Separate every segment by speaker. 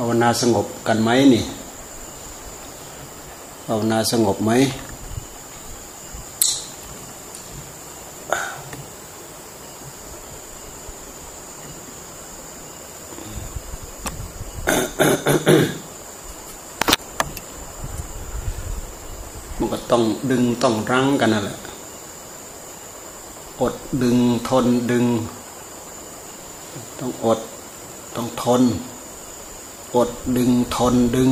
Speaker 1: าวนาสงบกันไหมนี่ภาวนาสงบไหมมันก็ต้องดึงต้องรั้งกันนั่นแหละอดดึงทนดึง ต้องอดต้องทน อดดึงทนดึง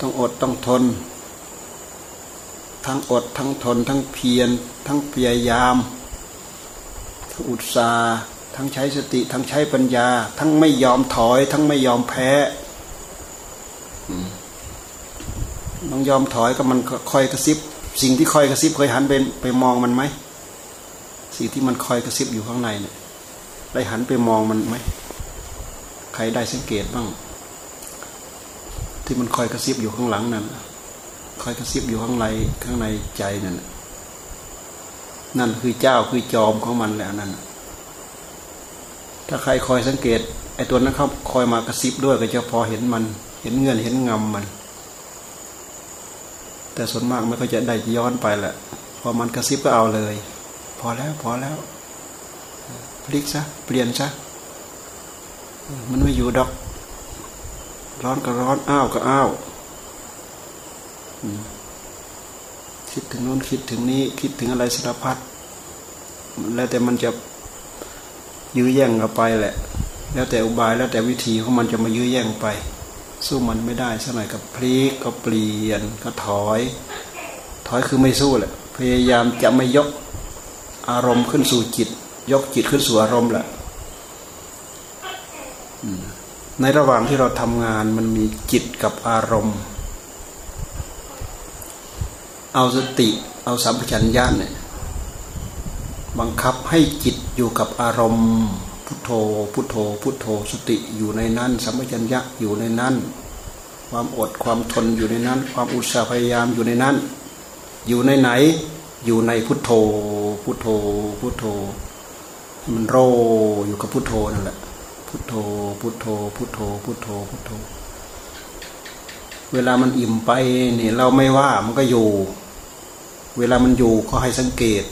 Speaker 1: ต้องอดต้องทน ทั้งอดทั้งทน ทั้งเพียรทั้งพยายาม ทั้งอุตสาห์ทั้งใช้สติ ทั้งใช้ปัญญา ทั้งไม่ยอมถอย ทั้งไม่ยอมแพ้ต้องยอมถอยก็มันคอยกระซิบ สิ่งที่คอยกระซิบเคยหันไปไปมองมันไหมสิ่งที่มันคอยกระซิบอยู่ข้างในเนี่ยได้หันไปมองมันไหม รได้สังเกตบ้าง ที่มันคอยกระซิบอยู่ข้างหลังนั่นคอยกระซิบอยู่ข้างในข้างในใจนั่นนั่นคือเจ้าคือจอมของมันแล้วนั่นถ้าใครคอยสังเกตไอ้ตัวนั้นเขาคอยมากระซิบด้วยก็จะพอเห็นมัน เห็นเงื่อนเห็นงำมัน แต่ส่วนมากไม่ก็จะได้ย้อนไปแหละพอมันกระซิบก็เอาเลย พอแล้วพอแล้วพลิกซะเปลี่ยนซะ มันไม่อยู่ดอก ร้อนก็ร้อนอ้าวก็อ้าวคิดถึงโน้นคิดถึงนี้ คิดถึงอะไรสารพัดแล้วแต่มันจะยื้อแย่งกันไปแหละ แล้วแต่อุบายแล้วแต่วิธีของมันจะมายื้อแย่งไป สู้มันไม่ได้สักหน่อยกับพลิกก็เปลี่ยนก็ถอย ถอยคือไม่สู้แหละ พยายามจะไม่ยกอารมณ์ขึ้นสู่จิต ยกจิตขึ้นสู่อารมณ์แหละ ในระหว่างที่เราทำงานมันมีจิตกับอารมณ์ เอาสติเอาสัมปชัญญะเนี่ยบังคับให้จิตอยู่กับอารมณ์ พุทโธ พุทโธ พุทโธสติอยู่ในนั้น สัมปชัญญะอยู่ในนั้น ความอดความทนอยู่ในนั้น ความอุตสาห์พยายามอยู่ในนั้น อยู่ในไหน อยู่ในพุทโธ พุทโธ พุทโธ มันโรอยู่กับพุทโธนั่นแหละ พุทโธ พุทโธ พุทโธ พุทโธ พุทโธ เวลามันอิ่มไปเนี่ยเราไม่ว่ามันก็อยู่ เวลามันอยู่ก็ให้สังเกต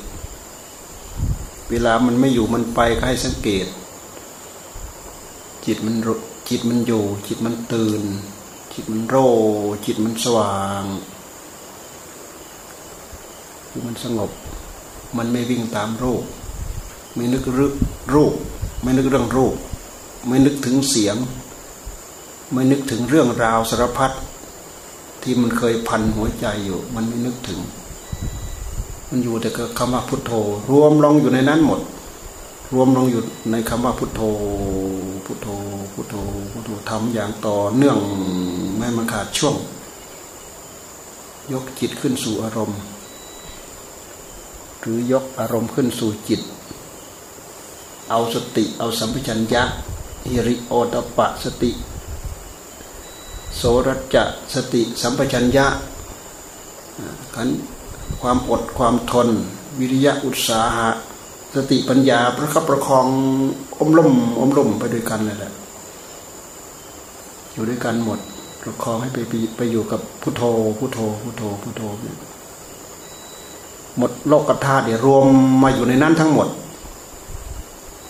Speaker 1: เวลามันไม่อยู่มันไปก็ให้สังเกต จิตมันจิตมันอยู่ จิตมันตื่น จิตมันโรจิตมันสว่างมันสงบ มันไม่วิ่งตามรูปไม่นึกรึรูปไม่นึกเรื่องรูป ไม่นึกถึงเสียง ไม่นึกถึงเรื่องราวสารพัดที่มันเคยพันหัวใจอยู่ มันไม่นึกถึง มันอยู่แต่กับคำว่าพุทโธ รวมลงอยู่ในนั้นหมด รวมลงอยู่ในคำว่าพุทโธ พุทโธ พุทโธ พุทโธทำอย่างต่อเนื่องไม่มันขาดช่วง ยกจิตขึ้นสู่อารมณ์ หรือยกอารมณ์ขึ้นสู่จิต เอาสติเอาสัมปชัญญะ ฮิริโอตปะสติ โสรจะสติสัมปชัญญะขันความอดความทน วิริยะอุตสาหะ สติปัญญาประคับประคองอมล่มอมล่มไปด้วยกันเลยแหละอยู่ด้วยกันหมดประคองให้ไปไปอยู่กับพุทโธพุทโธพุทโธพุทโธหมดโลกธาตุเนี่ยรวมมาอยู่ในนั้นทั้งหมด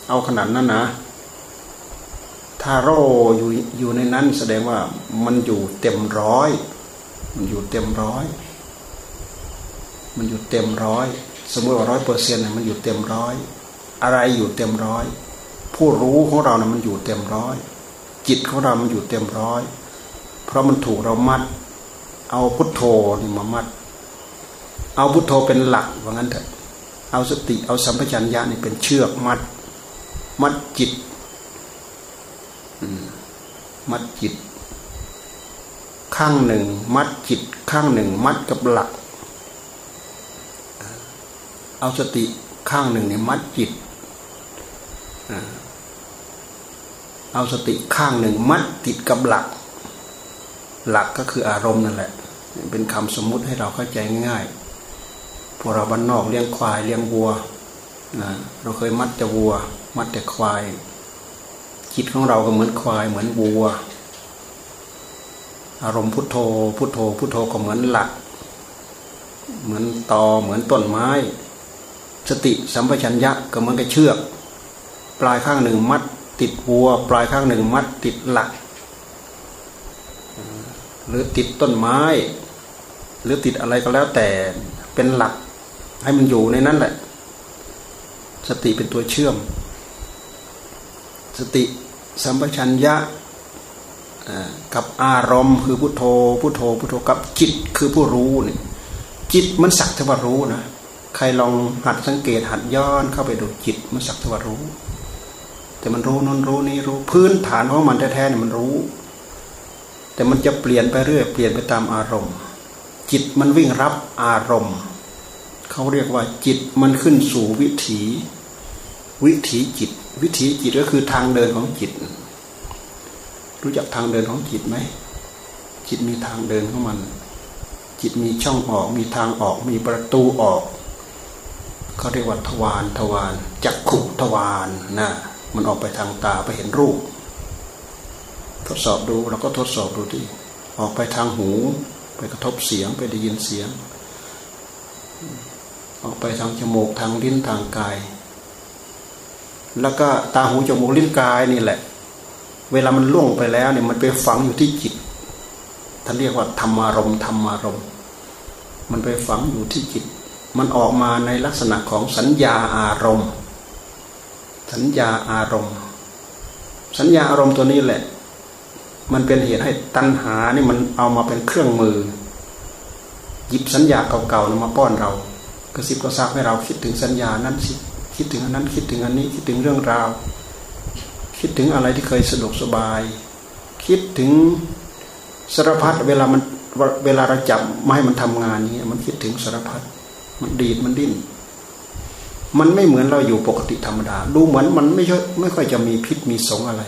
Speaker 1: เอาขนาดนั้นนะ ถ้าโรอยู่อยู่ในนั้นแสดงว่ามันอยู่เต็มร้อย มันอยู่เต็มร้อย มันอยู่เต็มร้อย สมมติว่าร้อยเปอร์เซ็นต์มันอยู่เต็มร้อย อะไรอยู่เต็มร้อย ผู้รู้ของเราเนะมันอยู่เต็มร้อย จิตของเรา มันอยู่เต็มร้อย เพราะมันถูกเรามัด เอาพุทโธนี่มามัด เอาพุทโธเป็นหลักว่างั้นเถอะ เอาสติ เอาสัมปชัญญะนี่เป็นเชือกมัด มัดจิต มัดจิต ข้างหนึ่ง มัดจิต ข้างหนึ่ง มัดกับหลัก เอาสติข้างหนึ่งเนี่ยมัดจิต เอาสติข้างหนึ่ง มัดติดกับหลัก หลักก็คืออารมณ์นั่นแหละ เป็นคำสมมุติให้เราเข้าใจง่ายพวกเราบ้านนอกเลี้ยงควายเลี้ยงวัวนะเราเคยมัดแต่วัว มัดแต่ควาย จิตของเราก็เหมือนควายเหมือนวัว อารมณ์พุทโธ พุทโธ พุทโธก็เหมือนหลัก เหมือนตอเหมือนต้นไม้ สติสัมปชัญญะก็เหมือนกับเชือก ปลายข้างหนึ่งมัด ติดวัว ปลายข้างหนึ่งมัด ติดหลัก หรือติดต้นไม้ หรือติดอะไรก็แล้วแต่เป็นหลัก ให้มันอยู่ในนั้นแหละ สติเป็นตัวเชื่อมสติ สัมปชัญญะกับอารมณ์คือพุทโธพุทโธพุทโธกับจิตคือผู้รู้เนี่ยจิตมันสักทวารู้นะใครลองหัดสังเกตหัดย้อนเข้าไปดูจิตมันสักทวารู้ แต่มันรู้นนรู้นี่รู้พื้นฐานของมันแท้ๆเนี่ยมันรู้ แต่มันจะเปลี่ยนไปเรื่อยเปลี่ยนไปตามอารมณ์ จิตมันวิ่งรับอารมณ์เขาเรียกว่าจิตมันขึ้นสู่วิถี วิถีจิต วิถีจิตก็คือทางเดินของจิต รู้จักทางเดินของจิตไหม จิตมีทางเดินของมัน จิตมีช่องออก มีทางออก มีประตูออกเขาเรียกว่าทวารทวารจักขุทวารนะมันออกไปทางตาไปเห็นรูป ทดสอบดูเราก็ทดสอบดูที่ออกไปทางหู ไปกระทบเสียงไปได้ยินเสียง ออกไปทางจมูกทางลิ้นทางกาย แล้วก็ตาหูจมูกลิ้นกายนี่แหละ เวลามันล่วงไปแล้วเนี่ยมันไปฝังอยู่ที่จิตท่านเรียกว่าธรรมารมธรรมารมมันไปฝังอยู่ที่จิต มันออกมาในลักษณะของสัญญาอารมณ์ สัญญาอารมณ์ สัญญาอารมณ์ตัวนี้แหละ มันเป็นเหตุให้ตัณหานี่มันเอามาเป็นเครื่องมือ หยิบสัญญาเก่าๆมาป้อนเรา กระซิบกระซาบให้เราคิดถึงสัญญานั้นสิ คิดถึงอันนั้นคิดถึงอันนี้คิดถึงเรื่องราว คิดถึงอะไรที่เคยสะดวกสบาย คิดถึงสารพัดเวลามันเวลาเราจับไม่ให้มันทำงานนี้มันคิดถึงสารพัดมันดีดมันดิ้นมันไม่เหมือนเราอยู่ปกติธรรมดา ดูเหมือนมันไม่ช่ไม่ค่อยจะมีพิษมีสงอะไร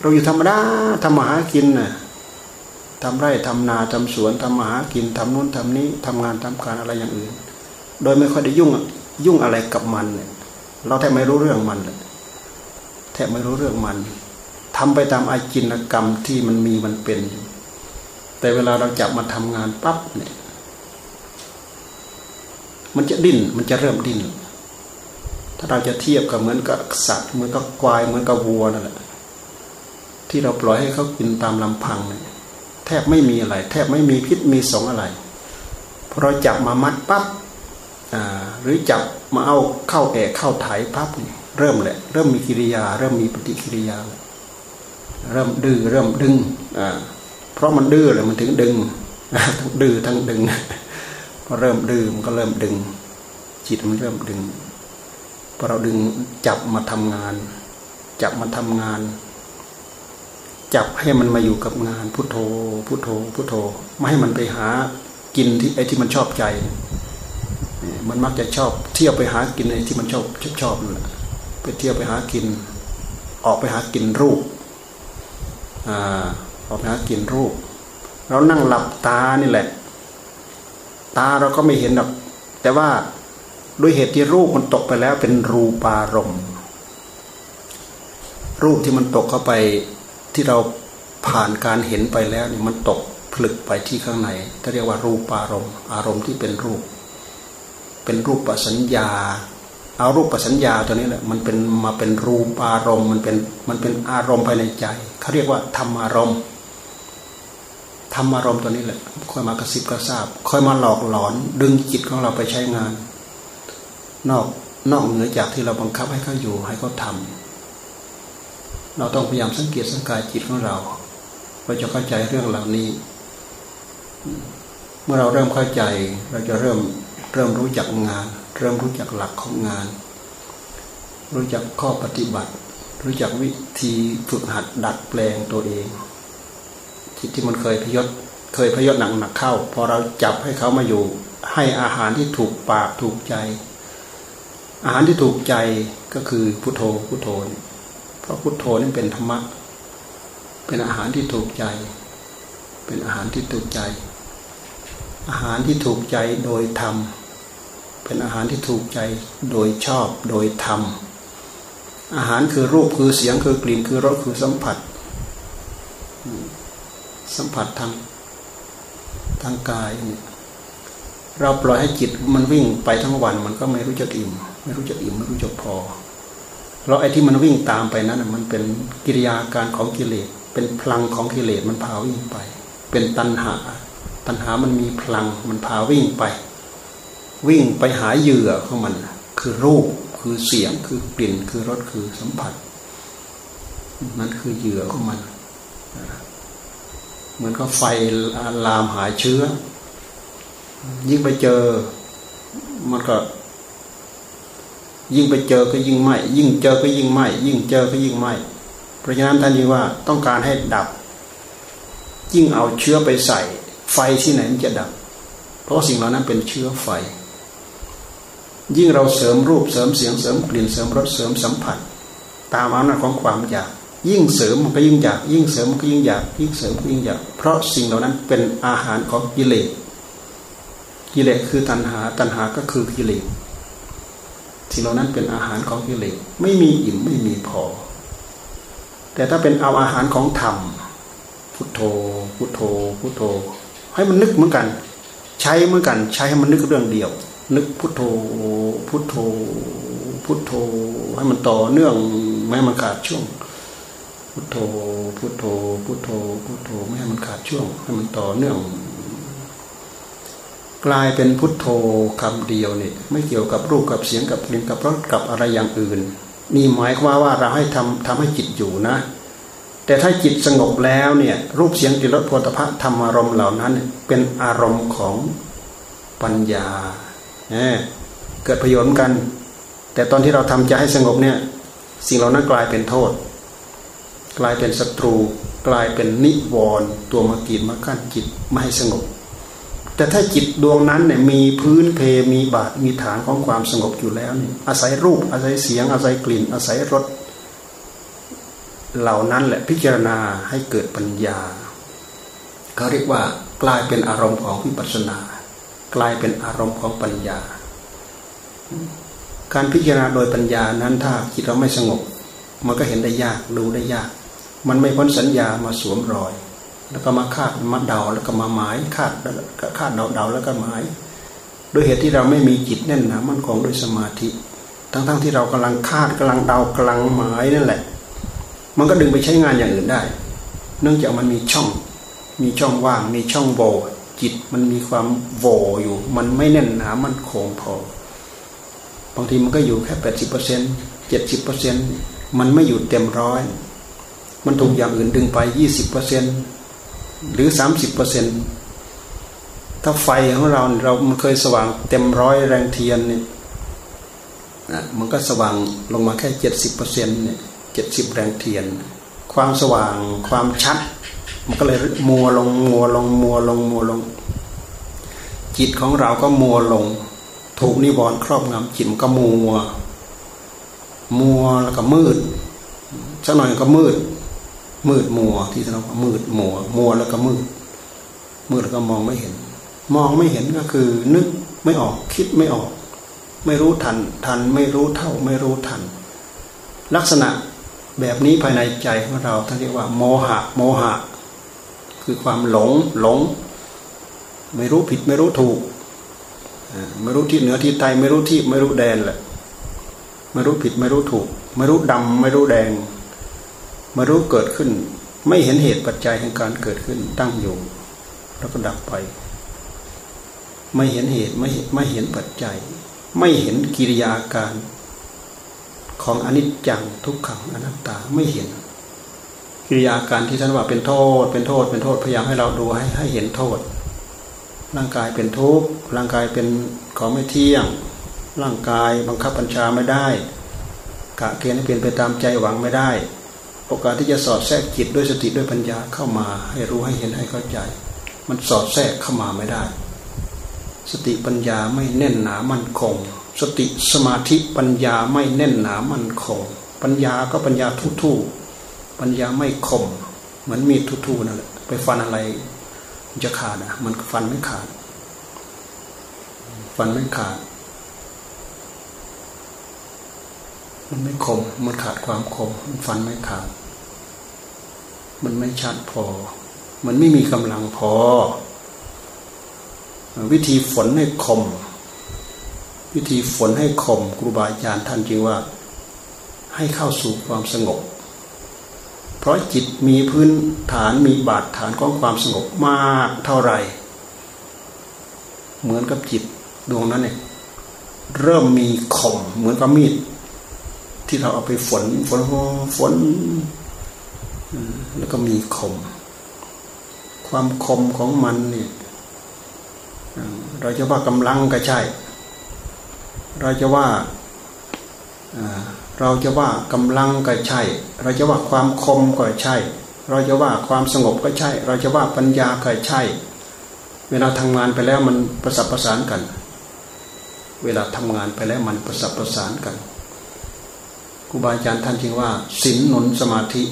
Speaker 1: เราอยู่ธรรมดาทำมาหากินน่ะทำไร่ทำนาทำสวนทำมาหากินทำนู้นทำนี้ทำงานทำการอะไรอย่างอื่น โดยไม่ค่อยได้ยุ่ง ยุ่งอะไรกับมันเนี่ยเราแทบไม่รู้เรื่องมันเลยแทบไม่รู้เรื่องมันทำไปตามอาจินกรรมที่มันมีมันเป็น แต่เวลาเราจับมาทำงานปั๊บเนี่ยมันจะดิ้นมันจะเริ่มดิ้น ถ้าเราจะเทียบกับเหมือนกับสัตว์เหมือนกับควายเหมือนกับวัวนั่นแหละที่เราปล่อยให้เขากินตามลำพังเนี่ยแทบไม่มีอะไร แทบไม่มีพิษมีสงอะไรพอเราจับมามัดปั๊บ หรือจับมาเอาเข้าแอกเข้าไถปั๊บนี่เริ่มแหละ เริ่มมีกิริยา เริ่มมีปฏิกิริยา เริ่มดื้อเริ่มดึงเพราะมันดื้อเลยมันถึงดึงทั้งดื้อทั้งดึงพอเริ่มดื้อมันก็เริ่มดึง จิตมันเริ่มดึงพอเราดึงจับมาทำงาน จับมาทำงาน จับให้มันมาอยู่กับงานพุทโธพุทโธพุทโธ ไม่ให้มันไปหากินที่ไอ้ที่มันชอบใจ มันมักจะชอบเที่ยวไปหากินไอ้ที่มันชอบชอบชอบนั่นแหละไปเที่ยวไปหากิน ออกไปหากินรูปอ่าออกไปหากินรูป เรานั่งหลับตานี่แหละ ตาเราก็ไม่เห็นหรอกแต่ว่าด้วยเหตุที่รูปมันตกไปแล้วเป็นรูปารมณ์รูปที่มันตกเข้าไปที่เราผ่านการเห็นไปแล้วนี่มันตกผลึกไปที่ข้างในถ้าเรียกว่ารูปารมณ์ อารมณ์ที่เป็นรูป เป็นรูปปัสัญญาเอารูปปัญญาตัวนี้แหละมันเป็นมาเป็นรูปอารมณ์ มันเป็นมันเป็นอารมณ์ภายในใจเขาเรียกว่าธรรมอารมณ์ธรรมอารมณ์ตัวนี้แหละค่อยมากระซิบกระซาบค่อยมาหลอกหลอน ดึงจิตของเราไปใช้งาน นอกนอกเหนือจากที่เราบังคับให้เขาอยู่ให้เขาทาเราต้องพยายามสังเกตสังกายจิตของเราเราจะเข้าใจเรื่องเหล่านี้ เมื่อเราเริ่มเข้าใจ เราจะเริ่ม เริ่มรู้จักงาน เริ่มรู้จักหลักของงาน รู้จักข้อปฏิบัติ รู้จักวิธีฝึกหัดดัดแปลงตัวเองจิตที่มันเคยพยศเคยพยศหนักหนักเข้า พอเราจับให้เขามาอยู่ ให้อาหารที่ถูกปากถูกใจ อาหารที่ถูกใจก็คือพุทโธพุทโธเพราะพุทโธนี่เป็นธรรมะเป็นอาหารที่ถูกใจ เป็นอาหารที่ถูกใจ อาหารที่ถูกใจโดยธรรม เป็นอาหารที่ถูกใจโดยชอบโดยธรรม อาหารคือรูปคือเสียงคือกลิ่นคือรสคือสัมผัส สัมผัสทางทางกายเนี่ยเราปล่อยให้จิตมันวิ่งไปทั้งวันมันก็ไม่รู้จักอิ่ม ไม่รู้จักอิ่มไม่รู้จักพอเราไอ้ที่มันวิ่งตามไปนั้นมันเป็นกิริยาการของกิเลสเป็นพลังของกิเลสมันพาวิ่งไป เป็นตัณหา ตัณหามันมีพลังมันพาวิ่งไป วิ่งไปหาเหยื่อของมัน คือรูปคือเสียงคือกลิ่นคือรสคือสัมผัสนั่นคือเหยื่อของมันเหมือนกับไฟลามหาเชื้อ ยิ่งไปเจอมันก็ ยิ่งไปเจอก็ยิ่งไหมยิ่งเจอก็ยิ่งไหมยิ่งเจอก็ยิ่งไหมเพราะฉะนั้นท่านนี้ว่าต้องการให้ดับ ยิ่งเอาเชื้อไปใส่ ไฟที่ไหนมันจะดับ เพราะสิ่งเหล่านั้นเป็นเชื้อไฟ ยิ่งเราเสริมรูปเสริมเสียงเสริมกลิ่นเสริมรสเสริมสัมผัส ตามอำนาจของความอยาก ยิ่งเสริมมันก็ยิ่งอยาก ยิ่งเสริมมันก็ยิ่งอยาก ยิ่งเสริมก็ยิ่งอยาก เพราะสิ่งเหล่านั้นเป็นอาหารของกิเลสกิเลสคือตัณหา ตัณหาก็คือกิเลสสิ่งเหล่านั้นเป็นอาหารของกิเลสไม่มีอิ่มไม่มีพอ แต่ถ้าเป็นเอาอาหารของธรรม พุทโธ พุทโธ พุทโธ ให้มันนึกเหมือนกัน ใช้เหมือนกัน ใช้ให้มันนึกเรื่องเดียว นึกพุทโธพุทโธพุทโธให้มันต่อเนื่องไม่ให้มันขาดช่วง พุทโธพุทโธพุทโธพุทโธไม่ให้มันขาดช่วง ให้มันต่อเนื่อง กลายเป็นพุทโธคำเดียวนี่ไม่เกี่ยวกับรูปกับเสียงกับกลิ่นกับรสกับอะไรอย่างอื่น นี่หมายความว่าเราให้ทำทำให้จิตอยู่นะ แต่ถ้าจิตสงบแล้วเนี่ยรูปเสียงกลิ่นรสโผฏฐะธรรมอารมณ์เหล่านั้น เป็นอารมณ์ของปัญญา เกิดประโยชน์กัน แต่ตอนที่เราทำใจให้สงบเนี่ย สิ่งเหล่านั้นกลายเป็นโทษ กลายเป็นศัตรู กลายเป็นนิวรณ์ตัวมากีดมากั้นจิตไม่ให้สงบ แต่ถ้าจิตดวงนั้นเนี่ยมีพื้นเพมีบาทมีฐานของความสงบอยู่แล้วนี่อาศัยรูปอาศัยเสียง อาศัยกลิ่น อาศัยรสเหล่านั้นแหละพิจารณาให้เกิดปัญญาเขาเรียกว่ากลายเป็นอารมณ์ของวิปัสสนา กลายเป็นอารมณ์ของปัญญา การพิจารณาโดยปัญญานั้นถ้าจิตเราไม่สงบ มันก็เห็นได้ยากดูได้ยาก มันไม่พ้นสัญญามาสวมรอย แล้วก็มาคาดมาเดาแล้วก็มาหมายคาดคาดเดาเดาแล้วก็หมายโดยเหตุที่เราไม่มีจิตแน่นหนามันคงด้วยสมาธิ ทั้งๆทที่เรากำลังคาดกำลังเดากำลังหมายนั่นแหละ มันก็ดึงไปใช้งานอย่างอื่นได้ เนื่องจากมันมีช่อง มีช่องว่าง มีช่องโหว่ จิตมันมีความโว่อยู่ มันไม่แน่นหนามันคงพอบางทีมันก็อยู่แค่แปดสิบเปอร์เซ็นต์เจ็ดสิบเปอร์เซ็นต์มันไม่อยู่เต็มร้อย มันถูกอย่างอื่นดึงไปยี่สิบเปอร์เซ็นหรือสามสิบเปอร์เซ็นถ้าไฟของเราเรามันเคยสว่างเต็มร้อยแรงเทียนเนี่ยมันก็สว่างลงมาแค่เจ็ดสิบเปอร์เซ็นต์เนี่ยเจ็ดสิบแรงเทียน ความสว่างความชัด มันก็เลยมัวลงมัวลงมัวลงมัวลง จิตของเราก็มัวลง ถูกนิวรณ์ครอบงำจิตมันก็มัว มัวแล้วก็มืดสักหน่อยก็มืด มืดมัว ที่เรามืดมัว มัวแล้วก็มืด มืดแล้วก็มองไม่เห็น มองไม่เห็นก็คือ นึกไม่ออกคิดไม่ออก ไม่รู้ทัน ทันไม่รู้เท่า ไม่รู้ทัน ลักษณะแบบนี้ภายในใจของเราท่านเรียกว่า โมหะ โมหะ คือความหลงหลง ไม่รู้ผิดไม่รู้ถูกไม่รู้ที่เหนือที่ใต้ไม่รู้ที่ไม่รู้แดนแหละไม่รู้ผิดไม่รู้ถูก ไม่รู้ดำไม่รู้แดง ไมารู้เกิดขึ้น ไม่เห็นเหตุปัจจัยแห่งการเกิดขึ้นตั้งอยู่ แล้วก็ดับไป ไม่เห็นเหตุไม่ไม่เห็นปัจจัย ไม่เห็นกิริยาการของอนิจจังทุกขังอนัตตาไม่เห็น กิริยาการที่ท่านว่าเป็นโทษ เป็นโทษ เป็นโทษพยายามให้เราดูให้ให้เห็นโทษ ร่างกายเป็นทุกข์ร่างกายเป็นของไม่เที่ยง ร่างกายบังคับบัญชาไม่ได้กะเกณฑ์ให้เป็นไปตามใจหวังไม่ได้ โอกาสที่จะสอดแทรกจิตด้วยสติด้วยปัญญาเข้ามาให้รู้ให้เห็นให้เข้าใจ มันสอดแทรกเข้ามาไม่ได้ สติปัญญาไม่แน่นหนามั่นคง สติสมาธิปัญญาไม่แน่นหนามั่นคง ปัญญาก็ปัญญาทุทุ ปัญญาไม่คมเหมือนมีดทุทุนั่นแหละไปฟันอะไรจะขาดอะ มันฟันไม่ขาด ฟันไม่ขาด มันไม่คม มันขาดความคม มันฟันไม่ขาด มันไม่ชัดพอ มันไม่มีกำลังพอ วิธีฝนให้คม วิธีฝนให้คมครูบาอาจารย์ท่านจึงว่า ให้เข้าสู่ความสงบ เพราะจิตมีพื้นฐานมีบาดฐานของความสงบมากเท่าไหร่ เหมือนกับจิตดวงนั้นเนี่ยเริ่มมีคมเหมือนกับมีด ที่เราเอาไปฝนฝนฝนแล้วก็มีคม ความคมของมันเนี่ยเราจะว่ากำลังก็ใช่ เราจะว่า เราจะว่ากำลังก็ใช่ เราจะว่าความคมก็ใช่ เราจะว่าความสงบก็ใช่ เราจะว่าปัญญาก็ใช่ เวลาทำงานไปแล้วมันประสับประสานกัน เวลาทำงานไปแล้วมันประสับประสานกันครูบาอาจารย์ท่านจึงว่าศีลหนุนสมาธิ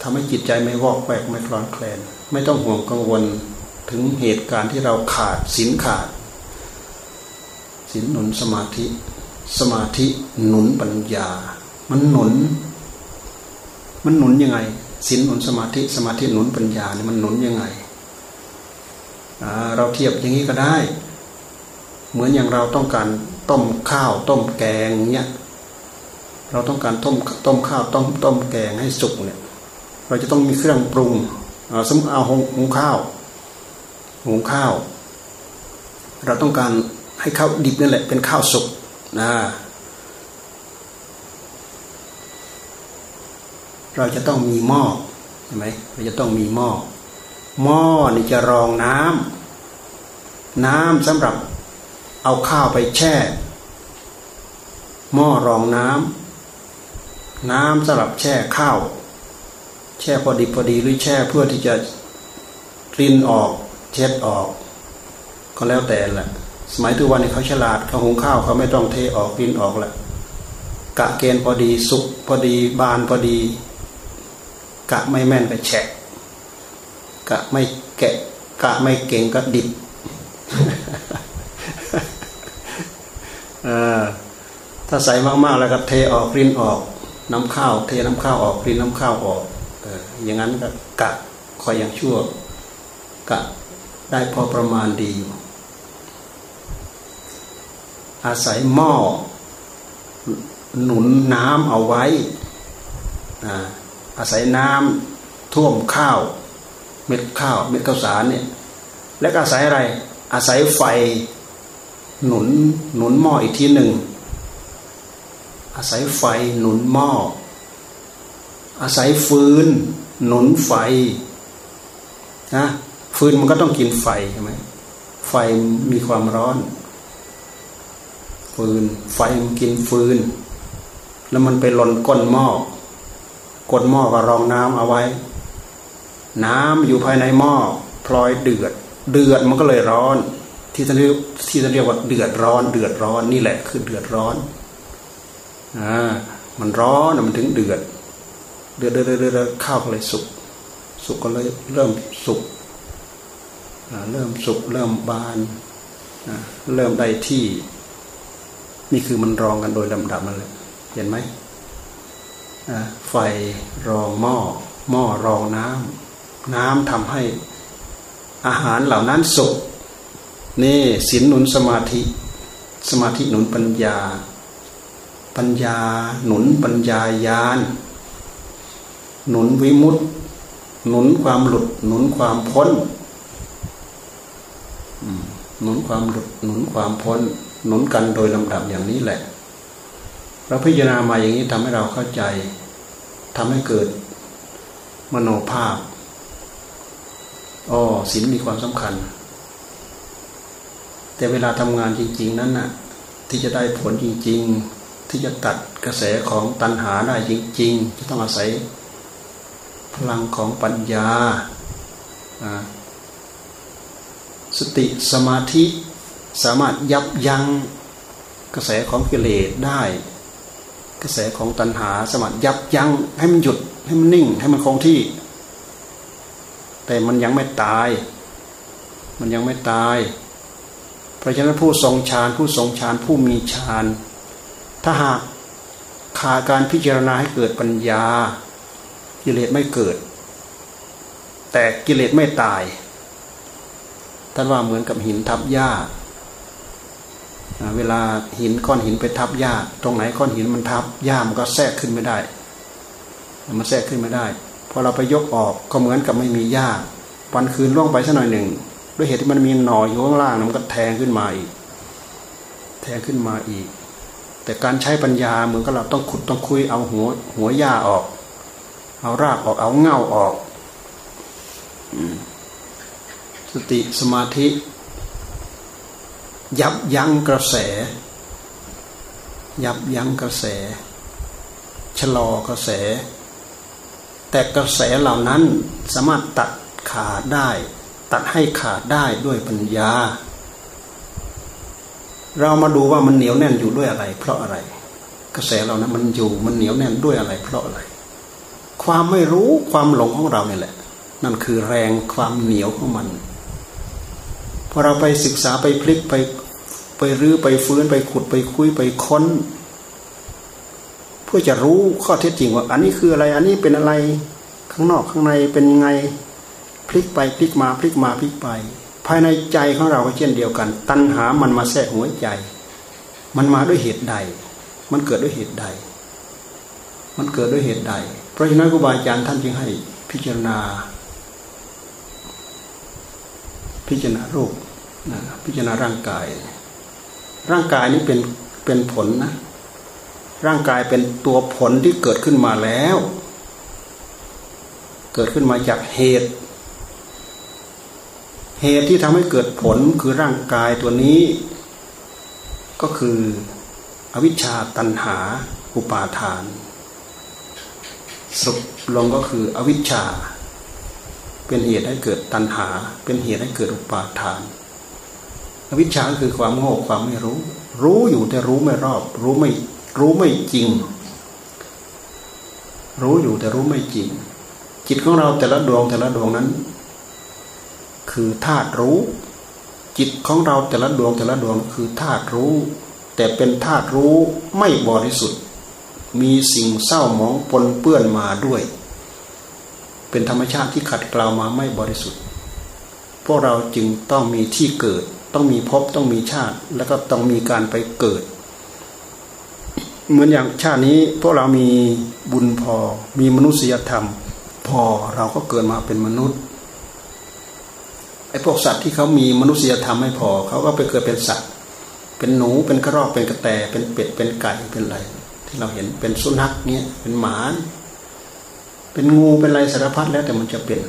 Speaker 1: ทำให้จิตใจไม่วอกแวกไม่คลอนแคลน ไม่ต้องห่วงกังวลถึงเหตุการณ์ที่เราขาดศีลขาดศีลหนุนสมาธิ สมาธิหนุนปัญญา มันหนุน มันหนุนยังไงศีลหนุนสมาธิสมาธิหนุนปัญญาเนี่ยมันหนุนยังไงเราเทียบอย่างนี้ก็ได้ เหมือนอย่างเราต้องการต้มข้าวต้มแกงเนี่ยเราต้องการต้มต้มข้าวต้มต้มแกงให้สุกเนี่ยเราจะต้องมีเครื่องปรุงสมมติเอาหุงข้าวหุงข้าว เราต้องการให้ข้าวดิบนั่นแหละเป็นข้าวสุก นะเราจะต้องมีหม้อใช่ไหมเราจะต้องมีหม้อหม้อนี่จะรองน้ำน้ำสำหรับเอาข้าวไปแช่ หม้อรองน้ำน้ำสำหรับแช่ข้าว แช่พอดีพอดีหรือแช่เพื่อที่จะรินออก เช็ดออก ก็แล้วแต่แหละ สมัยทุกวันนี้เขาฉลาดเขาหุงข้าวเขาไม่ต้องเทออกรินออกแหละกะเกณฑ์พอดีสุกพอดีบานพอดี กะไม่แม่นก็แฉะกะไม่แกะกะไม่เก่งก็ดิบถ้าใส่มากๆแล้วก็เทออกรินออก น้ำข้าว เทน้ำข้าวออกรินน้ำข้าวออกอย่างนั้นก็กะคอยอย่างชั่วกะได้พอประมาณดีอยู่ อาศัยหม้อหนุนน้ำเอาไว้อาศัยน้ำท่วมข้าว เม็ดข้าวเม็ดข้าวสารเนี่ยและอาศัยอะไร อาศัยไฟหนุนหนุนหม้ออีกทีหนึ่ง อาศัยไฟหนุนหม้ออาศัยฟืน หนุนไฟนะฟืนมันก็ต้องกินไฟใช่ไหมไฟมีความร้อน ฟืน ไฟมันกินฟืน แล้วมันไปหล่นก้นหม้อก้นหม้อก็รองน้ำเอาไว้ น้ำอยู่ภายในหม้อพลอยเดือด เดือดมันก็เลยร้อน ที่ท่านเรียกที่ท่านเรียกว่าเดือดร้อน เดือดร้อนนี่แหละคือเดือดร้อนอ่ามันร้อนมันถึงเดือด เดือดเดือดเดือดข้าวก็เลยสุกสุกก็เลยเริ่มสุกเริ่มสุกเริ่มบานเริ่มได้ที่ นี่คือมันรองกันโดยลำดับมันเลยเห็นไหมไฟรองหม้อ หม้อรองน้ำน้ำทำให้อาหารเหล่านั้นสุกนี่ศีลหนุนสมาธิ สมาธิหนุนปัญญา ปัญญาหนุนปัญญายาน หนุนวิมุตต์หนุนความหลุด หนุนความพ้นหนุนความหลุดหนุนความพ้น หนุนกันโดยลำดับอย่างนี้แหละ เราพิจารณามาอย่างนี้ทำให้เราเข้าใจทำให้เกิดมโนภาพอ๋อศีลมีความสำคัญ แต่เวลาทำงานจริง ๆ นั้นน่ะ ที่จะได้ผลจริง ๆ ที่จะตัดกระแสของตัณหาได้จริง ๆ จะต้องอาศัย พลังของปัญญาสติสมาธิ สามารถยับยั้งกระแสของกิเลสได้ กระแสของตัณหาสามารถยับยั้งให้มันหยุดให้มันนิ่งให้มันคงที่ แต่มันยังไม่ตาย มันยังไม่ตาย เพราะฉะนั้นผู้ทรงฌานผู้ทรงฌานผู้มีฌานถ้าหากขาดการพิจารณาให้เกิดปัญญา กิเลสไม่เกิด แตแต่กิเลสไม่ตายท่านว่าเหมือนกับหินทับหญ้า เวลาหินก้อนหินไปทับหญ้าตรงไหนก้อนหินมันทับหญ้ามันก็แทรกขึ้นไม่ได้ มันแทรกขึ้นไม่ได้พอเราไปยกออกก็เหมือนกับไม่มีหญ้าวันคืนล่วงไปสักหน่อยหนึ่ง ด้วยเหตุที่มันมีหน่ออยู่ข้างล่างมันก็แทงขึ้นมาอีก แทงขึ้นมาอีก แต่การใช้ปัญญาเหมือนกับเราต้องขุดต้องคุยเอาหัวหัวหญ้าออก เอารากออกเอาเง่าออกสติสมาธิ ยับยั้งกระแส ยับยั้งกระแส ชะลอกระแส แต่กระแสเหล่านั้นสามารถตัดขาดได้ ตัดให้ขาดได้ด้วยปัญญา เรามาดูว่ามันเหนียวแน่นอยู่ด้วยอะไร เพราะอะไร กระแสเรานะมันอยู่มันเหนียวแน่นด้วยอะไร เพราะอะไร ความไม่รู้ความหลงของเราเนี่ยแหละ นั่นคือแรงความเหนียวของมัน อเราไปศึกษาไปพลิกไปไปรื้อไปฟื้นไปขุดไปคุยไปค้น เพื่อจะรู้ข้อเท็จจริงว่า อันนี้คืออะไร อันนี้เป็นอะไรข้างนอกข้างในเป็นยังไงพลิกไปพลิกมาพลิกมาพลิกไป ภายในใจของเราก็เช่นเดียวกัน ตัณหามันมาแทรกหัวใจ มันมาด้วยเหตุใด มันเกิดด้วยเหตุใด มันเกิดด้วยเหตุใด เพราะฉะนั้นครูบาอาจารย์ท่านจึงให้พิจารณา พิจารณารูป พิจารณาร่างกาย ร่างกายนี้เป็นเป็นผลนะ ร่างกายเป็นตัวผลที่เกิดขึ้นมาแล้ว เกิดขึ้นมาจากเหตุ เหตุที่ทำให้เกิดผลคือร่างกายตัวนี้ ก็คืออวิชชาตันหาอุปาทาน สุลงก็คืออวิชชา เป็นเหตุให้เกิดตันหา เป็นเหตุให้เกิดอุปาทาน อวิชชาคือความโง่ความไม่รู้ รู้อยู่แต่รู้ไม่รอบ รู้ไม่รู้ไม่จริง รู้อยู่แต่รู้ไม่จริง จิตของเราแต่ละดวงแต่ละดวงนั้น คือธาตุรู้ จิตของเราแต่ละดวงแต่ละดวงคือธาตุรู้ แต่เป็นธาตุรู้ไม่บริสุทธิ์ มีสิ่งเศร้าหมองปนเปื้อนมาด้วย เป็นธรรมชาติที่ขัดเกลามาไม่บริสุทธิ์ พวกเราจึงต้องมีที่เกิด ต้องมีภพต้องมีชาติ แล้วก็ต้องมีการไปเกิด เหมือนอย่างชาตินี้พวกเรามีบุญพอ มีมนุษยธรรม พอเราก็เกิดมาเป็นมนุษย์ไอ้พวกสัตว์ที่เขามีมนุษยธรรมไม่พอเขาก็ไปเกิดเป็นสัตว์ เป็นหนูเป็นกระรอกเป็นกระแตเป็นเป็ดเป็นไก่เป็นอะไรที่เราเห็นเป็นสุนัขเนี้ยเป็นหมาเป็นงูเป็นอะไรสารพัดแล้วแต่มันจะเป็น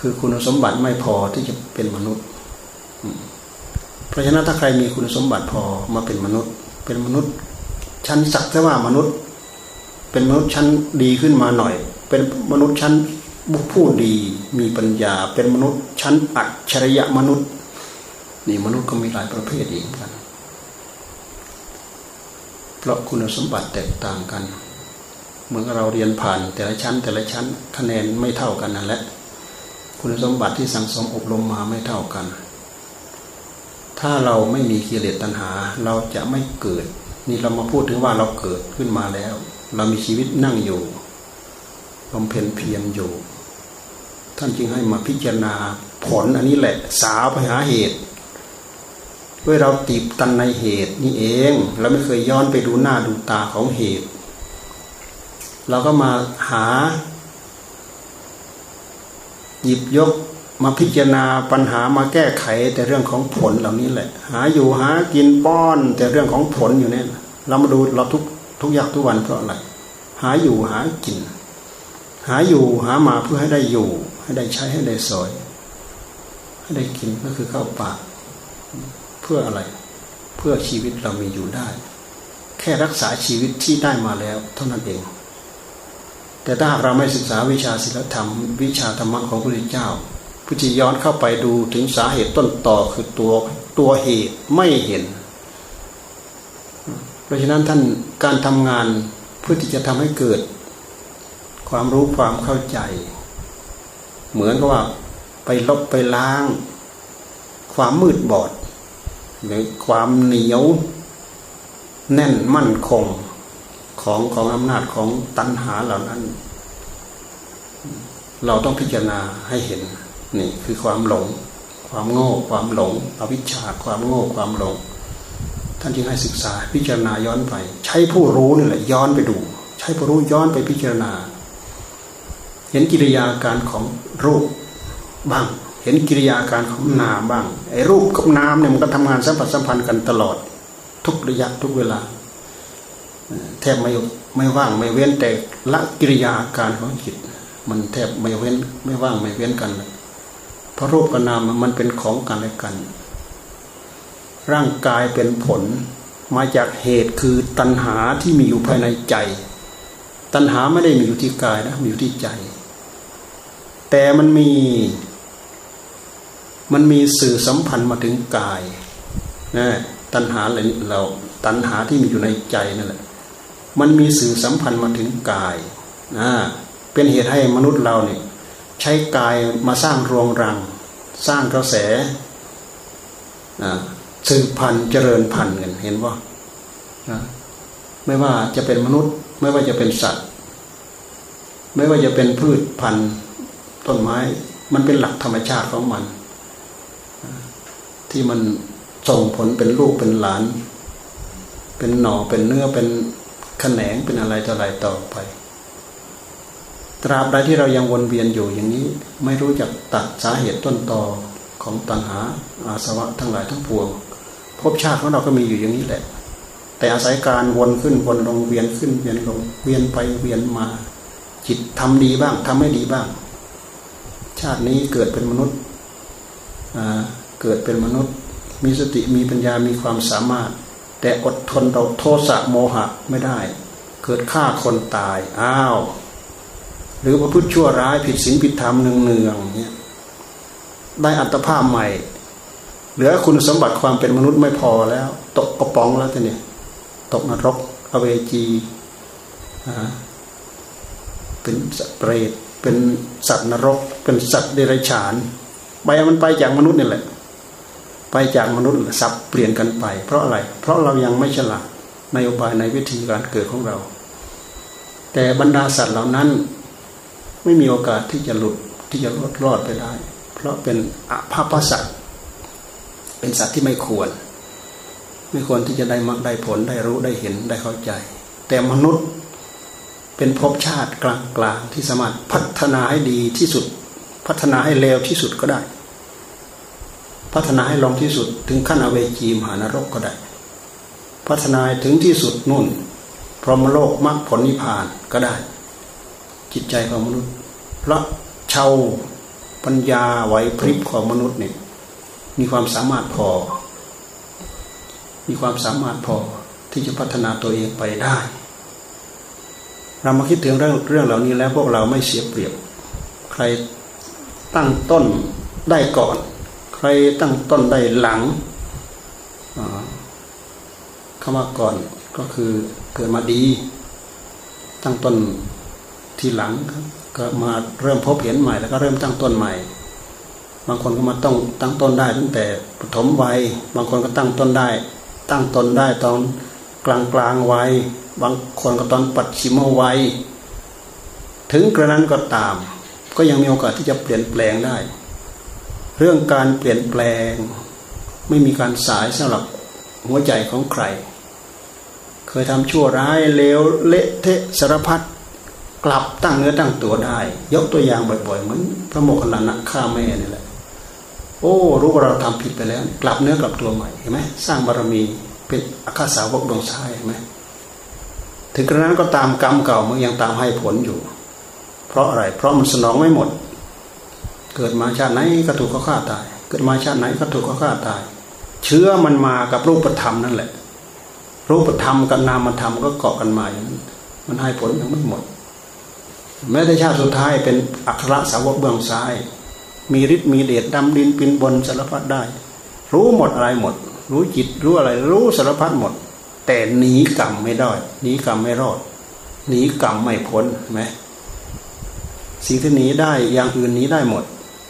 Speaker 1: คือคุณสมบัติไม่พอที่จะเป็นมนุษย์ เพราะฉะนั้นถ้าใครมีคุณสมบัติพอมาเป็นมนุษย์ เป็นมนุษย์ ชั้นสักแต่ว่ามนุษย์ เป็นมนุษย์ชั้นดีขึ้นมาหน่อย เป็นมนุษย์ชั้นบุคผู้ดีมีปัญญา เป็นมนุษย์ชั้นอัจฉริยะมนุษย์นี่มนุษย์ก็มีหลายประเภทอีกกัน เพราะคุณสมบัติแตกต่างกัน เหมือนเราเรียนผ่านแต่ละชั้น แต่ละชั้นคะแนนไม่เท่ากันนั่นแหละ คุณสมบัติที่สังสมอบรมมาไม่เท่ากัน ถ้าเราไม่มีกิเลสตัณหา เราจะไม่เกิด นี่เรามาพูดถึงว่าเราเกิดขึ้นมาแล้ว เรามีชีวิตนั่งอยู่บำเพ็ญเพียรอยู่ ท่านจึงให้มาพิจารณาผลอันนี้แหละ สาวไปหาเหตุด้วยเราติดตันในเหตุนี่เองเราไม่เคยย้อนไปดูหน้าดูตาของเหตุ เราก็มาหา หยิบยก มาพิจารณาปัญหามาแก้ไขแต่เรื่องของผลเหล่านี้แหละ หาอยู่หากินป้อน แต่เรื่องของผลอยู่เนี่ยเรามาดูเราทุกทุกอยากทุกวันเพราะอะไรหาอยู่หากิน หาอยู่หามาเพื่อให้ได้อยู่ ให้ได้ใช้ให้ได้สอย ให้ได้กินก็คือเข้าปากเพื่ออะไร เพื่อชีวิตเรามีอยู่ได้ แค่รักษาชีวิตที่ได้มาแล้ว เท่านั้นเอง แต่ถ้าเราไม่ศึกษาวิชาศิลธรรม วิชาธรรมะของพระพุทธเจ้า พุทธย้อนเข้าไปดูถึงสาเหตุต้นต่อคือตัวตัวเหตุไม่เห็น เพราะฉะนั้นท่านการทำงานเพื่อที่จะทำให้เกิด ความรู้ความเข้าใจ เหมือนกับว่าไปลบไปล้าง ความมืดบอด หรือความเหนียว แน่นมั่นคงของของอำนาจของตัณหาเหล่านั้น เราต้องพิจารณาให้เห็น นี่คือความหลง ความโง่ ความหลง อวิชชาความโง่ความหลง ท่านจึงให้ศึกษาพิจารณาย้อนไป ใช้ผู้รู้นี่แหละย้อนไปดู ใช้ผู้รู้ย้อนไปพิจารณา เห็นกิริยาการของรูปบ้าง เห็นกิริยาการของนามบ้างไอ้รูปกับนามเนี่ยมันก็ทำงานสัมผัสสัมพันธ์กันตลอด ทุกระยะทุกเวลาแทบไม่ไม่ว่างไม่เว้นแต่ละกิริยาการของจิต มันแทบไม่เว้นไม่ว่างไม่เว้นกันเลย เพราะรูปกับนามมันเป็นของกันและกัน ร่างกายเป็นผลมาจากเหตุคือตัณหาที่มีอยู่ภายในใจ ตัณหาไม่ได้มีอยู่ที่กายนะมีอยู่ที่ใจ แต่มันมี มันมีสื่อสัมพันธ์มาถึงกายนะตัณหาเราตัณหาที่มีอยู่ในใจนั่นแหละ มันมีสื่อสัมพันธ์มาถึงกายนะเป็นเหตุให้มนุษย์เราเนี่ย ใช้กายมาสร้างรวงรัง สร้างกระแสสืบพันธุ์เจริญพันธุ์กันเห็นว่าไม่ว่าจะเป็นมนุษย์ ไม่ว่าจะเป็นสัตว์ ไม่ว่าจะเป็นพืชพันธุ์ต้นไม้ มันเป็นหลักธรรมชาติของมัน ที่มันส่งผลเป็นลูกเป็นหลาน เป็นหน่อเป็นเนื้อเป็นแขนงเป็นอะไรต่ออะไรต่อไป ตราบใดที่เรายังวนเวียนอยู่อย่างนี้ ไม่รู้จักตัดสาเหตุต้นตอของตัณหาอาสวะทั้งหลายทั้งปวงภพชาติของเราก็มีอยู่อย่างนี้แหละ แต่อาศัยการวนขึ้นวนลงเวียนขึ้นเวียนลงเวียนไปเวียนมา จิตทำดีบ้างทำไม่ดีบ้าง ชาตินี้เกิดเป็นมนุษย์เกิดเป็นมนุษย์ มีสติมีปัญญามีความสามารถ แต่อดทนเราโทสะโมหะไม่ได้ เกิดฆ่าคนตายอ้าว หรือประพฤติชั่วร้ายผิดศีลผิดธรรมเนืองเนืองเนี่ยได้อัตภาพใหม่ เหลือคุณสมบัติความเป็นมนุษย์ไม่พอแล้ว ตกกระป๋องแล้วทีนี้ตกนรกอเวจีเป็นสเปรตเป็นสัตว์นรก เป็นสัตว์เดรัจฉานไปมันไปจากมนุษย์นี่แหละ ไปจากมนุษย์สับเปลี่ยนกันไป เพราะอะไร เพราะเรายังไม่ฉลาดในอุบายในวิธีการเกิดของเรา แต่บรรดาสัตว์เหล่านั้น ไม่มีโอกาสที่จะหลุดที่จะรอดรอดไปได้ เพราะเป็นอภาพสัตว์เป็นสัตว์ที่ไม่ควร ไม่ควรที่จะได้มักได้ผลได้รู้ได้เห็นได้เข้าใจ แต่มนุษย์เป็นภพชาติกลางๆที่สามารถพัฒนาให้ดีที่สุด พัฒนาให้เลวที่สุดก็ได้ พัฒนาให้ลงที่สุด ถึงขั้นอเวจีมหานรกก็ได้ พัฒนาถึงที่สุดนู่นพรหมโลกมรรคผลนิพพานก็ได้ จิตใจของมนุษย์ ราะชาวปัญญาไหวพริบของมนุษย์เนี่ยมีความสามารถพอ มีความสามารถพอที่จะพัฒนาตัวเองไปได้ เรามาคิดถึงเรื่องเรื่องเหล่านี้แล้วพวกเราไม่เสียเปรียบ ใครตั้งต้นได้ก่อน ใครตั้งต้นได้หลังคำว่าก่อนก็คือเกิดมาดี ตั้งต้นทีหลัง ก็มาเริ่มพบเห็นใหม่แล้วก็เริ่มตั้งต้นใหม่ บางคนก็มาต้องตั้งต้นได้ตั้งแต่ปฐมวัย บางคนก็ตั้งต้นได้ ตั้งต้นได้ตอนกลางกลางวัย บางคนก็ตอนปัจฉิมวัย ถึงกระนั้นก็ตาม ก็ยังมีโอกาสที่จะเปลี่ยนแปลงได้ เรื่องการเปลี่ยนแปลง ไม่มีการสายสำหรับหัวใจของใคร เคยทำชั่วร้ายเลวเละเทะสารพัด กลับตั้งเนื้อตั้งตัวได้ ยกตัวอย่างบ่อยๆเหมือนพระโมคคัลลานะฆ่าแม่นี่แหละ โอ้รู้ว่าเราทำผิดไปแล้ว กลับเนื้อกลับตัวใหม่เห็นไหมสร้างบารมีเป็นอาคาสาวกดวงชายเห็นไหมถึงกระนั้นก็ตามกรรมเก่ามันยังตามให้ผลอยู่ เพราะอะไร เพราะมันสนองไม่หมด เกิดมาชาติไหนก็ถูกเขาฆ่าตาย เกิดมาชาติไหนก็ถูกเขาฆ่าตาย เชื้อมันมากับรูปธรรมนั่นแหละ รูปธรรมกับนามธรรมก็เกาะกันมาอย่างนั้นมันให้ผลยังไม่หมด แม้แต่ชาติสุดท้ายเป็นอัครสาวกเบื้องซ้าย มีฤทธิ์มีเดชดำดินปินบนสารพัดได้ รู้หมดอะไรหมด รู้จิตรู้อะไร รู้สารพัดหมด แต่หนีกรรมไม่ได้หนีกรรมไม่รอดหนีกรรมไม่พ้นไหมสิ่งที่หนีได้อย่างอื่นหนีได้หมด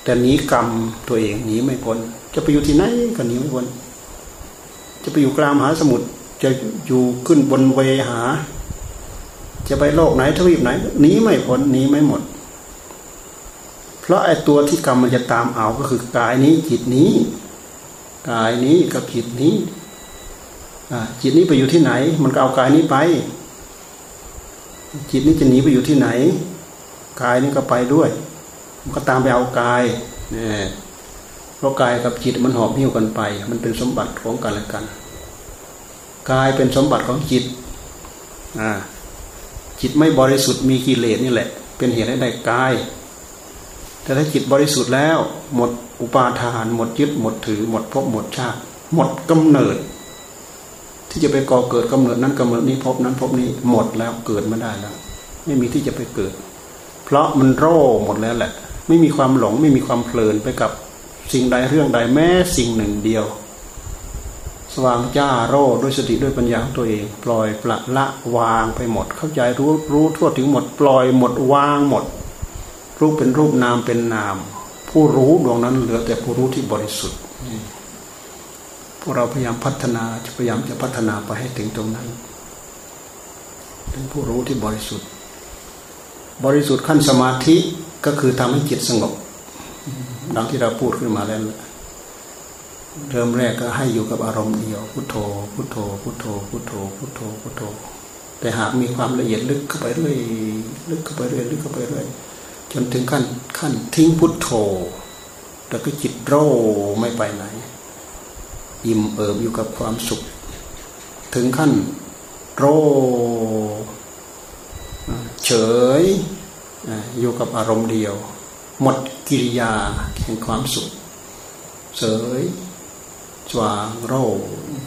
Speaker 1: แต่หนีกรรมตัวเองหนีไม่พ้น จะไปอยู่ที่ไหนก็หนีไม่พ้นจะไปอยู่กลางมหาสมุทรจะอยู่ขึ้นบนเวหา จะไปโลกไหนทวีปไหนหนีไม่พ้นหนีไม่หมด เพราะไอ้ตัวที่กรรมมันจะตามเอาก็คือกายนี้จิตนี้กายนี้กับจิตนี้จิตนี้ไปอยู่ที่ไหน มันก็เอากายนี้ไป จิตนี้จะหนีไปอยู่ที่ไหน กายนี้ก็ไปด้วย มันก็ตามไปเอากายเนี่ยเพราะกายกับจิตมันหอบหิ้วกันไป มันเป็นสมบัติของกันและกัน กายเป็นสมบัติของจิตอ่า จิตไม่บริสุทธิ์มีกิเลสนี่แหละ เป็นเหตุให้ได้กาย แต่ถ้าจิตบริสุทธิ์แล้ว หมดอุปาทาน หมดยึดหมดถือ หมดภพหมดชาติ หมดกำเนิด ที่จะไปก่อเกิดกำเนิดนั้นกำเนิดนี้ภพนั้นภพนี้หมดแล้วเกิดไม่ได้แล้ว ไม่มีที่จะไปเกิด เพราะมันโร่หมดแล้วแหละ ไม่มีความหลงไม่มีความเพลินไปกับสิ่งใดเรื่องใดแม้สิ่งหนึ่งเดียว สว่างจ้าโร่ด้วยสติด้วยปัญญาของตัวเอง ปล่อยปละละวางไปหมด เข้าใจรู้รู้ทั่วถึงหมด ปล่อยหมดวางหมด รูปเป็นรูปนามเป็นนาม ผู้รู้ดวงนั้นเหลือแต่ผู้รู้ที่บริสุทธิ์พวกเราพยายามพัฒนาพยายามจะพัฒนาไปให้ถึงตรงนั้นเป็นผู้รู้ที่บริสุทธิ์ บริสุทธิ์ขั้นสมาธิก็คือทำให้จิตสงบดังที่เราพูดขึ้นมาแล้ว เริ่มแรกก็ให้อยู่กับอารมณ์เดียว พุทโธ พุทโธ พุทโธ พุทโธ พุทโธ พุทโธ แต่หากมีความละเอียดลึกเข้าไปเรื่อยลึกเข้าไปเรื่อยลึกเข้าไปเรื่อยจนถึงขั้นขั้นทิ้งพุทโธแต่ก็จิตโรไม่ไปไหน อิ่มเอิบอยู่กับความสุข ถึงขั้นโรเฉยอยู่กับอารมณ์เดียว หมดกิริยาแห่งความสุขเสย จวางโร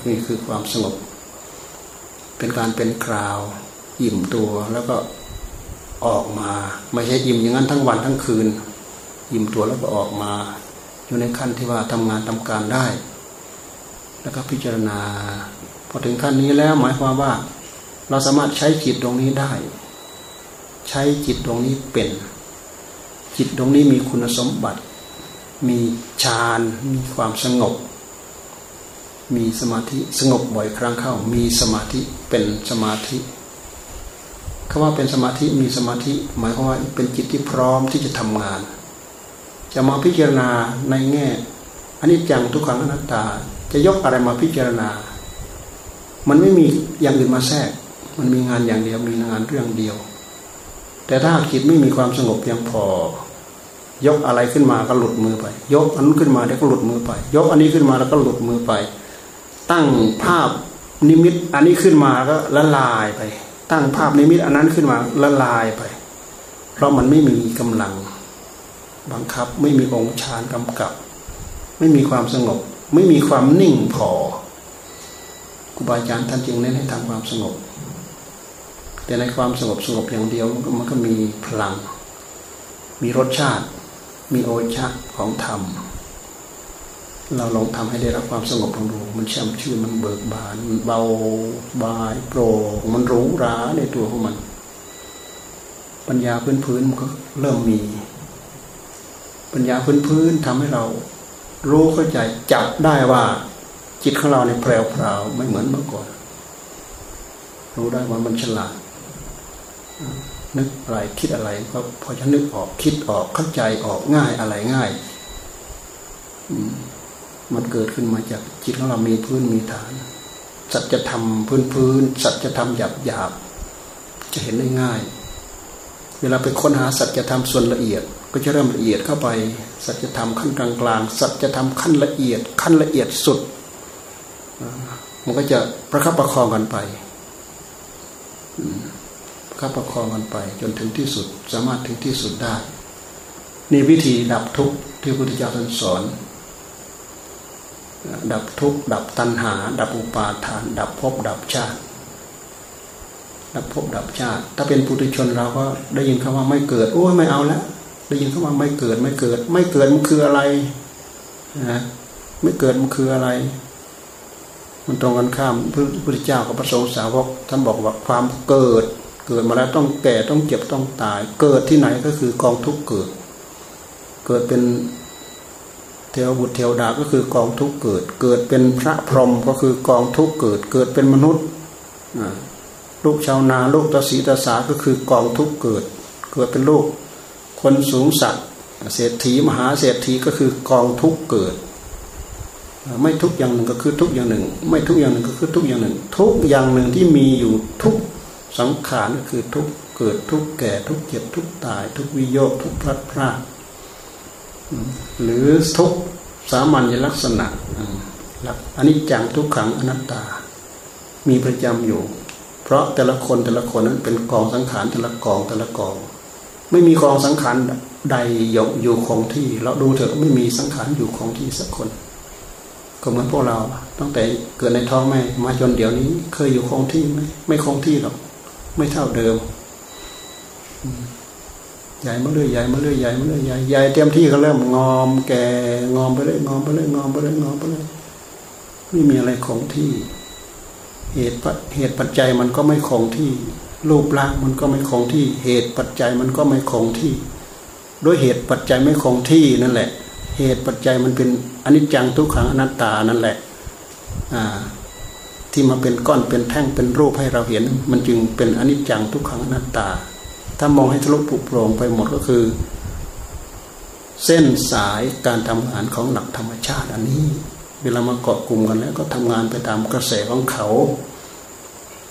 Speaker 1: นี่คือความสงบ เป็นการเป็นคราวอิ่มตัวแล้วก็ออกมา ไม่ใช่อิ่มอย่างนั้นทั้งวันทั้งคืน อิ่มตัวแล้วก็ออกมา อยู่ในขั้นที่ว่าทำงานทำการได้ แล้วก็พิจารณา พอถึงขั้นนี้แล้วหมายความว่า เราสามารถใช้จิตตรงนี้ได้ ใช้จิตตรงนี้เป็น จิตตรงนี้มีคุณสมบัติ มีฌานมีความสงบ มีสมาธิสงบบ่อยครั้งเข้า มีสมาธิเป็นสมาธิคำว่าเป็นสมาธิมีสมาธิ หมายความว่าเป็นจิตที่พร้อมที่จะทำงาน จะมาพิจารณาในแง่อันนี้จังทุกขังอนัตตา จะยกอะไรมาพิจารณา มันไม่มีอย่างอื่นมาแทรก มันมีงานอย่างเดียวมีงานเรื่องเดียว แต่ถ้าจิตไม่มีความสงบเพียงพอ ยกอะไรขึ้นมาก็หลุดมือไป ยกอันนู้นขึ้นมาแล้วก็หลุดมือไป ยกอันนี้ขึ้นมาแล้วก็หลุดมือไป ตั้งภาพนิมิตอันนี้ขึ้นมาก็ละลายไป ตั้งภาพนิมิตอันนั้นขึ้นมาละลายไป เพราะมันไม่มีกำลัง บังคับไม่มีองค์ฌานกำกับ ไม่มีความสงบ ไม่มีความนิ่งพอครูบาอาจารย์ท่านจึงเน้นให้ทำความสงบ แต่ในความสงบสงบอย่างเดียวมันก็มีพลัง มีรสชาติ มีโอชะของธรรม เราลองทำให้ได้รับความสงบลองดูมันช่ำชื่นมันเบิกบาน มันเบาบายโปร่งมันรู้ราในตัวของมัน ปัญญาพื้นพื้นมันก็เริ่มมี ปัญญาพื้นพื้นทำให้เรา รู้เข้าใจจับได้ว่าจิตของเราในแพรวๆไม่เหมือนเมื่อก่อน รู้ได้ว่ามันฉลาด นึกอะไรคิดอะไรก็พอจะนึกออกคิดออกเข้าใจออกง่ายอะไรง่ายมั มันเกิดขึ้นมาจากจิตของเรามีพื้นมีฐาน สัจธรรมพื้นพื้นสัจธรรมหยาบหยาบจะเห็นได้ง่าย เวลาไปค้นหาสัจธรรมส่วนละเอียด ก็จะเริ่มละเอียดเข้าไป สัจธรรมขั้นกลางกลางสัจธรรมขั้นละเอียด ขั้นละเอียดสุด มันก็จะประคับประคองกันไปประคับประคองกันไป จนถึงที่สุด สามารถถึงที่สุดได้ นี่วิธีดับทุกข์ที่พระพุทธเจ้าท่านสอน ดับทุกข์ดับตัณหา ดับอุปาทาน ดับภพดับชาติ ดับภพดับชาติ ถ้าเป็นปุถุชนเราก็ได้ยินคำว่าไม่เกิดโอ้ไม่เอาแล้วได้ยินคำว่าไม่เกิดไม่เกิด ไม่เกิดมันคืออะไรนะไม่เกิดมันคืออะไร มันตรงกันข้ามพระพุทธเจ้ากับพระสงฆ์สาวกท่านบอกว่าความเกิด เกิดมาแล้วต้องแก่ต้องเจ็บต้องตาย เกิดที่ไหนก็คือกองทุกข์เกิด เกิดเป็น เทวบุตรเทวดาก็คือกองทุกเกิด เกิดเป็นพระพรหมก็คือกองทุกเกิด เกิดเป็นมนุษย์ลูกชาวนาลูกตาสีตาสาก็คือกองทุกเกิด เกิดเป็นลูก คนสูงสัตว์เศรษฐีมหาเศรษฐีก็คือกองทุกเกิด ไม่ทุกอย่างหนึ่งก็คือทุกอย่างหนึ่ง ไม่ทุกอย่างหนึ่งก็คือทุกอย่างหนึ่ง ทุกอย่างหนึ่งที่มีอยู่ทุกสังขารก็คือทุกเกิดทุกแก่ทุกเจ็บทุกตาย ทุกวิโยคทุกพลัดพราก หรือทุกสามัญลักษณะอันนี้จังทุกขังอนัตตา มีประจำอยู่ เพราะแต่ละคนแต่ละคนนั้นเป็นกองสังขารแต่ละกองแต่ละกอง ไม่มีกองสังขารใดยกอยู่คงที่ เราดูเถอะไม่มีสังขารอยู่คงที่สักคน ก็เหมือนพวกเราตั้งแต่เกิดในท้องแม่มาจนเดี๋ยวนี้ เคยอยู่คงที่ไหมไม่คงที่หรอกไม่เท่าเดิม ใหญ่มาเรื่อยใหญ่มาเรื่อยใหญ่มาเรื่อยใหญ่ใหญ่เต็มที่ก็เริ่มงอมแก่งอมไปเลยงอมไปเลยงอมไปเลยงอมไปเลยไม่มีอะไรคงที่ เหตุเหตุปัจจัยมันก็ไม่คงที่รูปร่างมันก็ไม่คงที่ เหตุปัจจัยมันก็ไม่คงที่ด้วยเหตุปัจจัยไม่คงที่นั่นแหละ เหตุปัจจัยมันเป็นอนิจจังทุกขังอนัตตานั่นแหละที่มาเป็นก้อนเป็นแท่งเป็นรูปให้เราเห็น มันจึงเป็นอนิจจังทุกขังอนัตตา ถ้ามองให้ทะลุปุโปร่งไปหมดก็คือ เส้นสายการทำงานของหลักธรรมชาติอันนี้ เวลามาเกาะกลุ่มกันแล้วก็ทำงานไปตามกระแสของเขา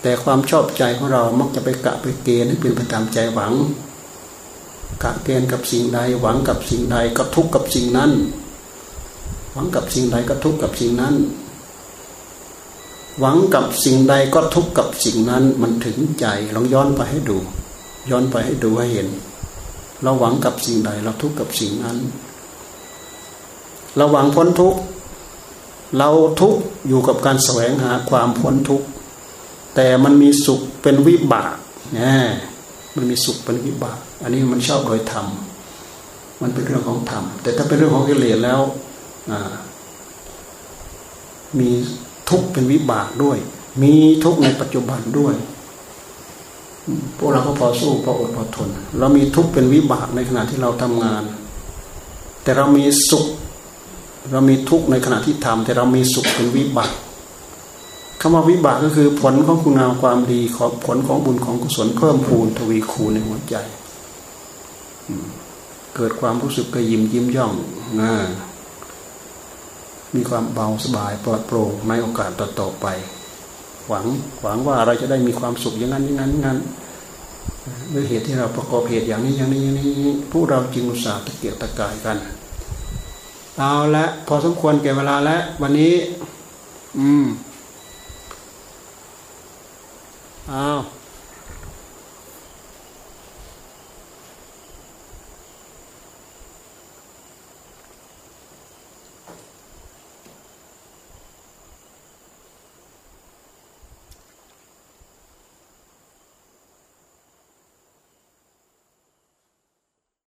Speaker 1: แต่ความชอบใจของเรามักจะไปกะไปเกณฑ์ให้เป็นไปตามใจหวัง กะเกณฑ์กับสิ่งใดหวังกับสิ่งใดก็ทุกข์กับสิ่งนั้น หวังกับสิ่งใดก็ทุกข์กับสิ่งนั้นหวังกับสิ่งใดก็ทุกข์กับสิ่งนั้นมันถึงใจลองย้อนไปให้ดู ย้อนไปให้ดูให้เห็น เราหวังกับสิ่งใด เราทุกข์กับสิ่งนั้น เราหวังพ้นทุกข์เราทุกข์อยู่กับการแสวงหาความพ้นทุกข์แต่มันมีสุขเป็นวิบากนี่มันมีสุขเป็นวิบาก อันนี้มันชอบโดยธรรมมันเป็นเรื่องของธรรมแต่ถ้าเป็นเรื่องของกิเลสแล้วมีทุกข์เป็นวิบากด้วย มีทุกข์ในปัจจุบันด้วย พวกเราก็พอสู้พออดพอทน เรามีทุกข์เป็นวิบากในขณะที่เราทำงาน แต่เรามีสุข เรามีทุกข์ในขณะที่ทำแต่เรามีสุขเป็นวิบากคำว่าวิบากก็คือผลของคุณงามความดีของผลของบุญของกุศลเพิ่มพูนทวีคูณในหัวใจ เกิดความรู้สึกกระยิมยิ้มย่องมีความเบาสบายปลอดโปร่งในโอกาสต่อๆไป วังหวังว่าเราจะได้มีความสุขอย่างนั้นอย่างนั้นงั้นด้วยเหตุที่เราประกอบเหตุอย่างนี้อย่างนี้อย่างนี้ผู้เราจึงอุตส่าห์ตะเกียกตะกายกัน เอาละพอสมควรแก่เวลาแล้ววันนี้ อืมอ้าว